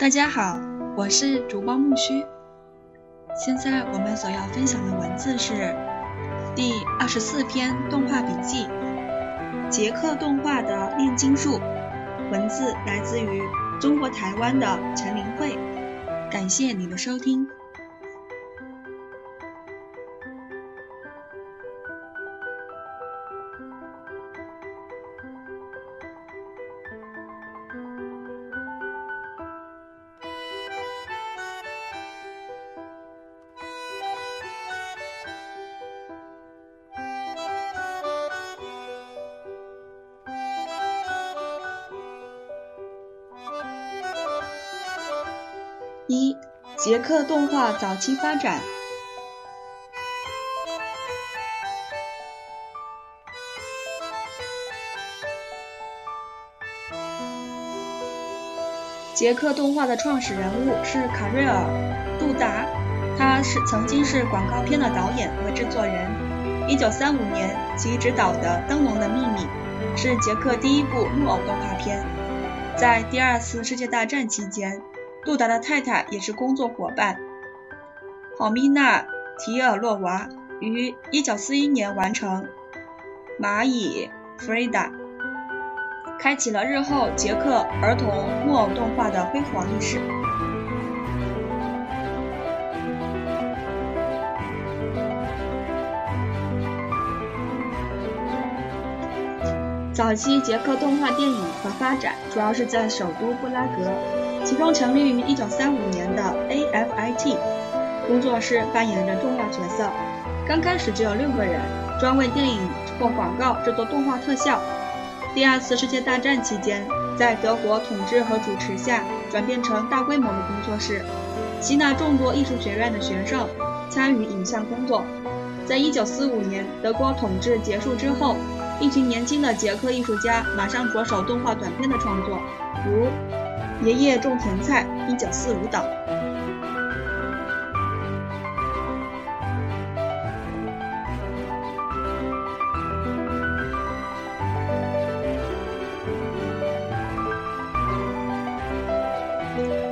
大家好，我是主播木须。现在我们所要分享的文字是第二十四篇动画笔记《捷克动画的炼金术》，文字来自于中国台湾的陈林慧。感谢你的收听。一、捷克动画早期发展。捷克动画的创始人物是卡瑞尔·杜达，他是曾经是广告片的导演和制作人。1935年，其执导的《灯笼的秘密》是捷克第一部木偶动画片。在第二次世界大战期间，杜达的太太也是工作伙伴，郝米娜·提尔洛娃于1941年完成《蚂蚁弗瑞达》，开启了日后捷克儿童木偶动画的辉煌历史。早期捷克动画电影的发展主要是在首都布拉格。其中成立于1935年的 AFIT 工作室扮演着重要角色。刚开始只有六个人，专为电影或广告制作动画特效。第二次世界大战期间，在德国统治和主持下，转变成大规模的工作室，吸纳众多艺术学院的学生参与影像工作。在1945年德国统治结束之后，一群年轻的捷克艺术家马上着手动画短片的创作，如。爷爷种甜菜，一九四五等。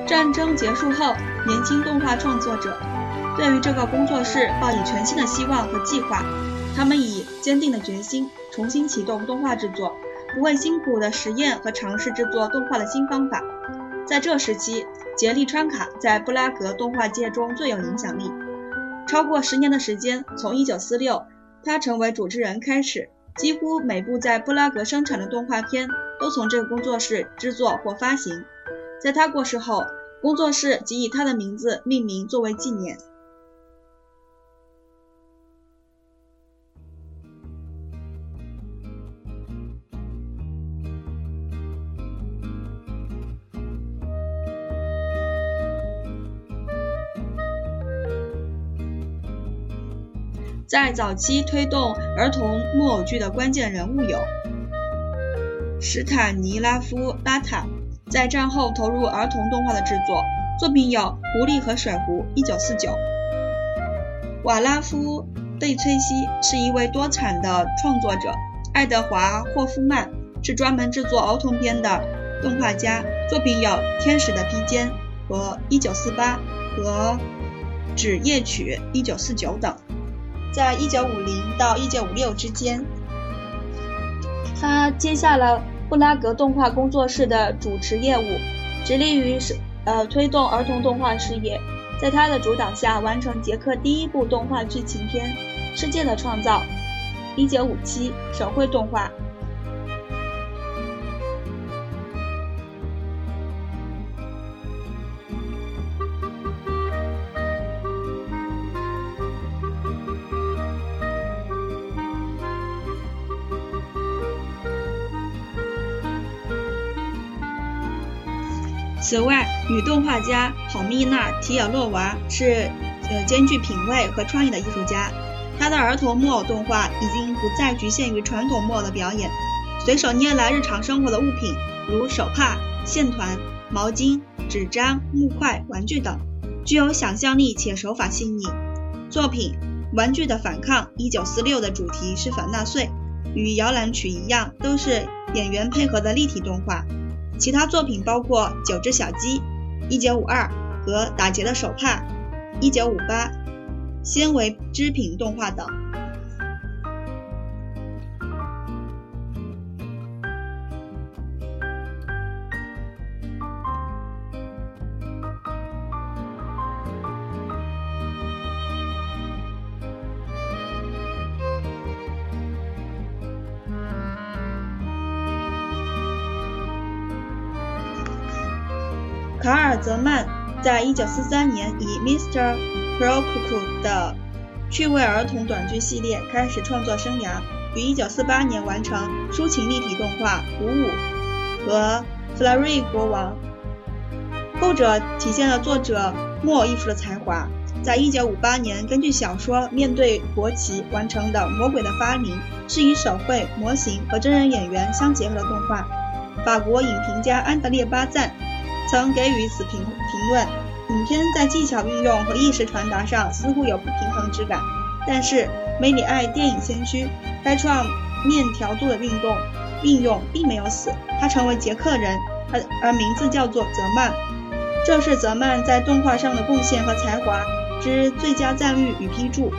战争结束后，年轻动画创作者对于这个工作室抱以全新的希望和计划。他们以坚定的决心重新启动动画制作，不畏辛苦的实验和尝试制作动画的新方法。在这时期，杰利川卡在布拉格动画界中最有影响力。超过十年的时间，从1946他成为主持人开始，几乎每部在布拉格生产的动画片都从这个工作室制作或发行。在他过世后，工作室即以他的名字命名作为纪念。在早期推动儿童木偶剧的关键人物有史坦尼拉夫·拉塔，在战后投入儿童动画的制作，作品有《狐狸和水壶》（1949）。瓦拉夫·贝崔西是一位多产的创作者。爱德华·霍夫曼是专门制作儿童片的动画家，作品有《天使的披肩》和1948和《纸夜曲》（1949） 等。在一九五零到一九五六之间，他接下了布拉格动画工作室的主持业务，致力于是呃推动儿童动画事业。在他的主导下，完成杰克第一部动画剧情片《世界的创造》。一九五七，手绘动画。此外，女动画家郝蜜娜·提尔洛娃是呃兼具品味和创意的艺术家。她的儿童木偶动画已经不再局限于传统木偶的表演，随手捏来日常生活的物品，如手帕、线团、毛巾、纸张、木块、玩具等，具有想象力且手法细腻。作品《玩具的反抗》（1946） 的主题是反纳粹，与摇篮曲一样，都是演员配合的立体动画。其他作品包括《九只小鸡》、1952和打劫的手帕1958、纤维织品动画等。泽曼在1943年以 Mr. Crocock 的趣味儿童短剧系列开始创作生涯，于1948年完成抒情立体动画《鼓舞》和《f l a r y 国王》，后者体现了作者木偶艺术的才华。在1958年，根据小说《面对国旗》完成的《魔鬼的发明》，是以手绘模型和真人演员相结合的动画。法国影评家安德烈·巴赞。曾给予此评评论，影片在技巧运用和意识传达上似乎有不平衡之感，但是梅里爱电影先驱开创面条做的运动运用并没有死，他成为捷克人，而而名字叫做泽曼，这是泽曼在动画上的贡献和才华之最佳赞誉与批注。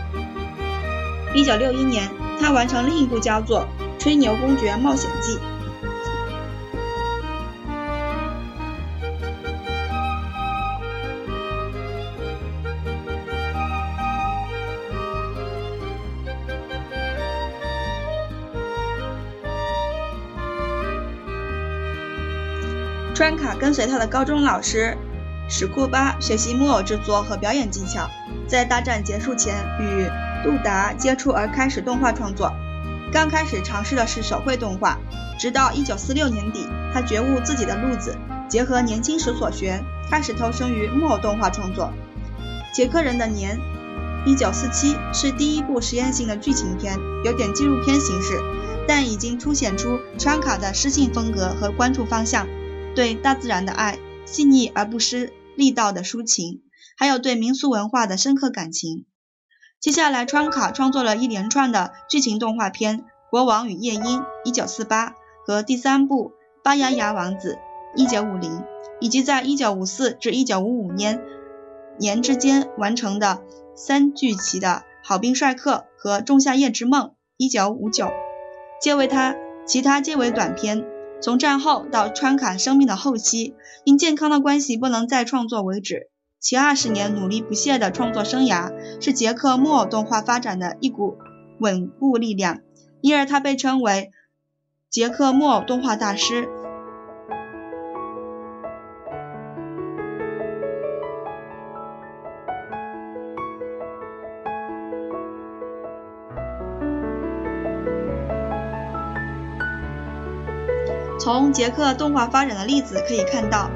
一九六一年，他完成另一部佳作《吹牛公爵冒险记》。跟随他的高中老师史库巴学习木偶制作和表演技巧，在大战结束前与杜达接触而开始动画创作。刚开始尝试的是手绘动画，直到1946年底，他觉悟自己的路子，结合年轻时所学，开始投身于木偶动画创作。《捷克人的年》1947是第一部实验性的剧情片，有点纪录片形式，但已经凸显出川卡的诗性风格和关注方向。对大自然的爱，细腻而不失力道的抒情，还有对民俗文化的深刻感情。接下来，川卡创作了一连串的剧情动画片《国王与夜莺》（1948） 和第三部《巴牙牙王子》（1950），以及在1954至1955年年之间完成的三剧集的《好兵帅克》和《仲夏夜之梦》（1959），皆为他，其他皆为短片。从战后到川卡生命的后期，因健康的关系不能再创作为止。其二十年努力不懈的创作生涯，是捷克木偶动画发展的一股稳固力量，因而他被称为捷克木偶动画大师。从捷克动画发展的例子可以看到，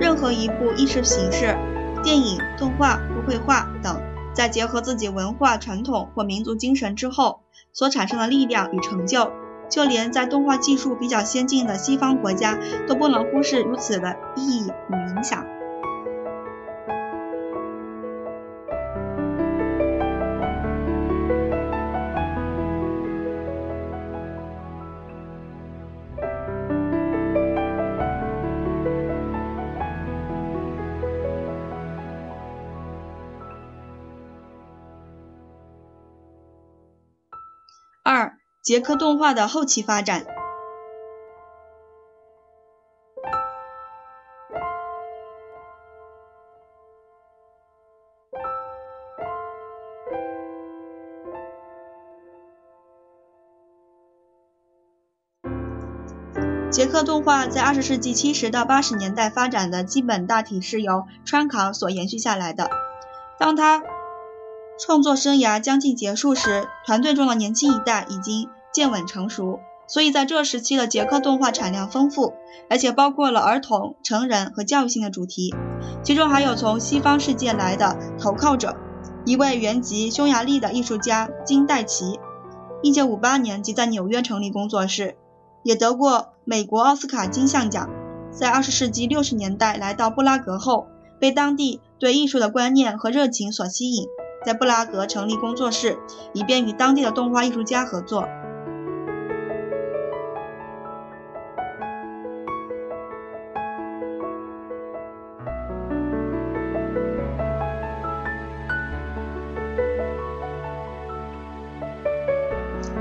任何一部艺术形式，电影、动画或绘画等，在结合自己文化传统或民族精神之后所产生的力量与成就，就连在动画技术比较先进的西方国家都不能忽视如此的意义与影响。捷克动画的后期发展。捷克动画在二十世纪七十到八十年代发展的基本大体是由川卡所延续下来的。当他创作生涯将近结束时，团队中的年轻一代已经渐稳成熟，所以在这时期的捷克动画产量丰富，而且包括了儿童、成人和教育性的主题，其中还有从西方世界来的投靠者，一位原籍匈牙利的艺术家金戴奇，1958年即在纽约成立工作室，也得过美国奥斯卡金像奖，在20世纪60年代来到布拉格后，被当地对艺术的观念和热情所吸引。在布拉格成立工作室，以便与当地的动画艺术家合作。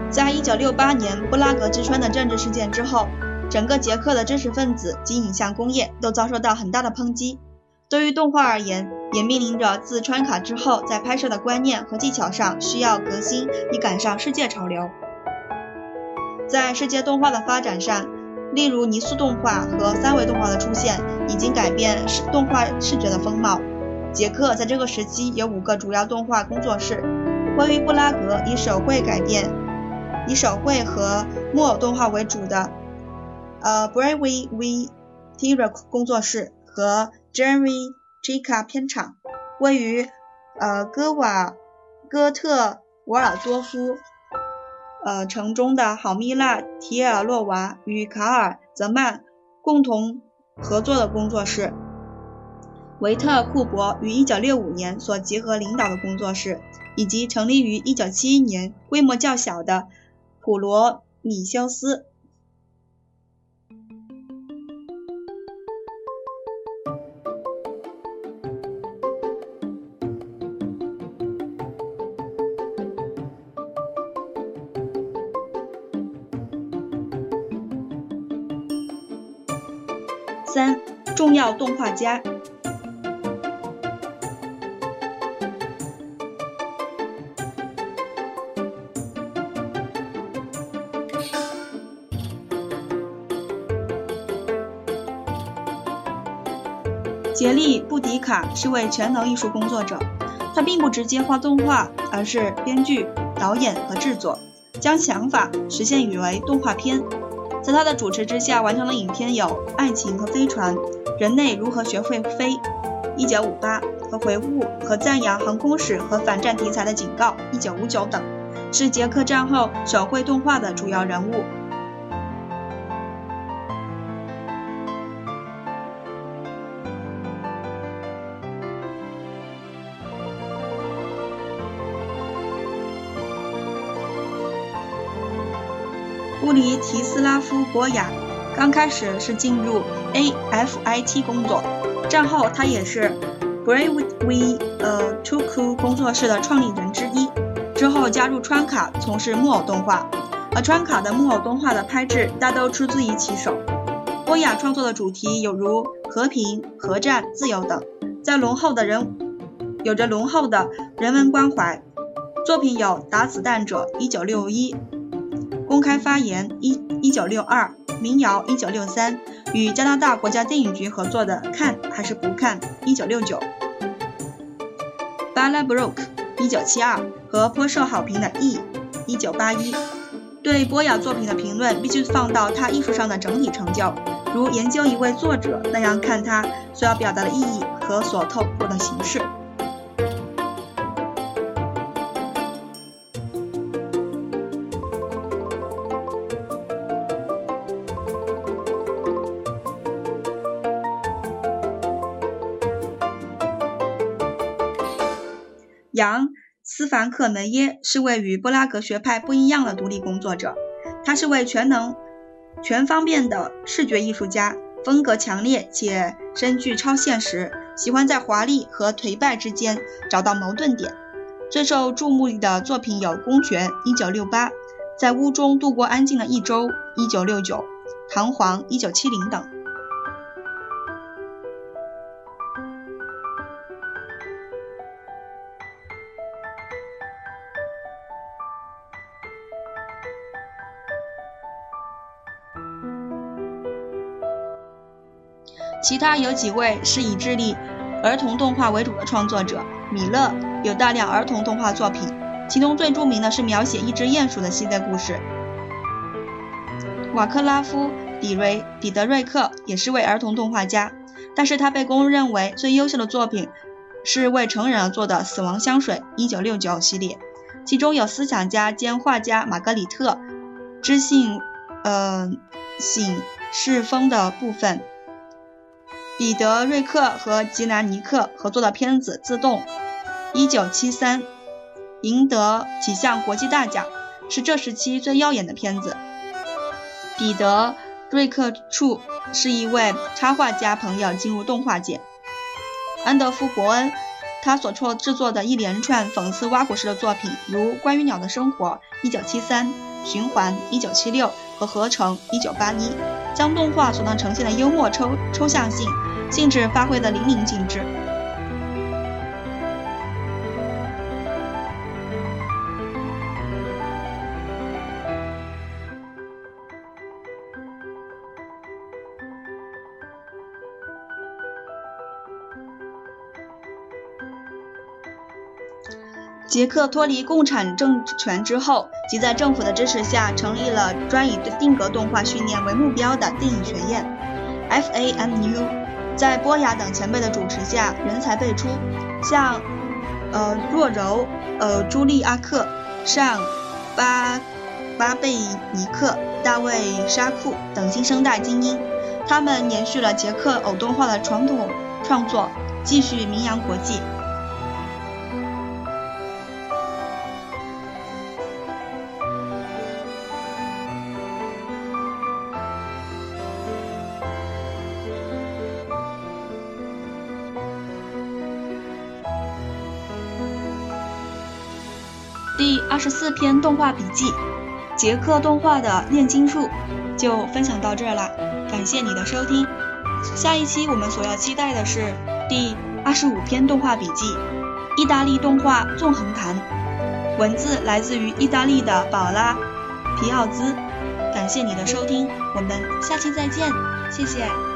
在一九六八年布拉格之春的政治事件之后，整个捷克的知识分子及影像工业都遭受到很大的抨击。对于动画而言，也面临着自川卡之后，在拍摄的观念和技巧上需要革新，以赶上世界潮流。在世界动画的发展上，例如泥塑动画和三维动画的出现，已经改变视动画视觉的风貌。捷克在这个时期有五个主要动画工作室，关于布拉格，以手绘改变、以手绘和木偶动画为主的呃 Bravey V t i r a k 工作室和 Jerry Chica 片场，位于呃戈瓦哥特沃尔多夫呃城中的好米拉提尔洛娃与卡尔泽曼共同合作的工作室。维特库伯于1965年所结合领导的工作室，以及成立于1971年、规模较小的普罗米修斯。三、重要动画家。杰利·布迪卡是位全能艺术工作者，他并不直接画动画，而是编剧、导演和制作，将想法实现语为动画片。在他的主持之下，完成的影片有《爱情和飞船》《人类如何学会飞》《一九五八》和回顾和赞扬航空史和反战题材的《警告》《一九五九》等，是捷克战后手绘动画的主要人物。乌里提斯拉夫·博雅刚开始是进入 AFIT 工作，战后他也是 Brave We 呃 t o k u 工作室的创立人之一。之后加入川卡从事木偶动画，而川卡的木偶动画的拍制大都出自于其手。波雅创作的主题有如和平、核战、自由等，在浓厚的人有着浓厚的人文关怀。作品有《打子弹者》（1961）。公开发言一一九六二，民谣一九六三，与加拿大国家电影局合作的看还是不看一九六九，Bala Broke 一九七二和颇受好评的 E 一九八一，对波雅作品的评论必须放到他艺术上的整体成就，如研究一位作者那样看他所要表达的意义和所透过的形式。杨·斯凡克梅耶是位与布拉格学派不一样的独立工作者，他是位全能、全方面的视觉艺术家，风格强烈且深具超现实，喜欢在华丽和颓败之间找到矛盾点。最受注目的作品有《公爵》（1968）、在屋中度过安静的一周 （1969）、弹簧 （1970） 等。其他有几位是以智利儿童动画为主的创作者。米勒有大量儿童动画作品，其中最著名的是描写一只鼹鼠的系列故事。瓦克拉夫·比瑞彼得瑞克也是位儿童动画家，但是他被公认为最优秀的作品是为成人而做的《死亡香水》（1969） 系列，其中有思想家兼画家玛格里特知性呃醒世风的部分。彼得·瑞克和吉南尼克合作的片子《自动》（1973） 赢得几项国际大奖，是这时期最耀眼的片子。彼得·瑞克处是一位插画家朋友进入动画界。安德夫·伯恩他所创制作的一连串讽刺挖苦式的作品，如《关于鸟的生活》（1973）、《循环》（1976） 和《合成》（1981），将动画所能呈现的幽默抽抽象性性质发挥得淋漓尽致。捷克脱离共产政权之后，即在政府的支持下，成立了专以定格动画训练为目标的电影学院 （FAMU）。在波雅等前辈的主持下，人才辈出，像呃若柔、呃朱莉阿克、尚巴巴贝尼克、大卫沙库等新生代精英。他们延续了捷克偶动画的传统创作，继续名扬国际。第二十四篇动画笔记，捷克动画的炼金术就分享到这儿了，感谢你的收听。下一期我们所要期待的是第二十五篇动画笔记，意大利动画纵横谈，文字来自于意大利的宝拉皮奥兹。感谢你的收听，我们下期再见，谢谢。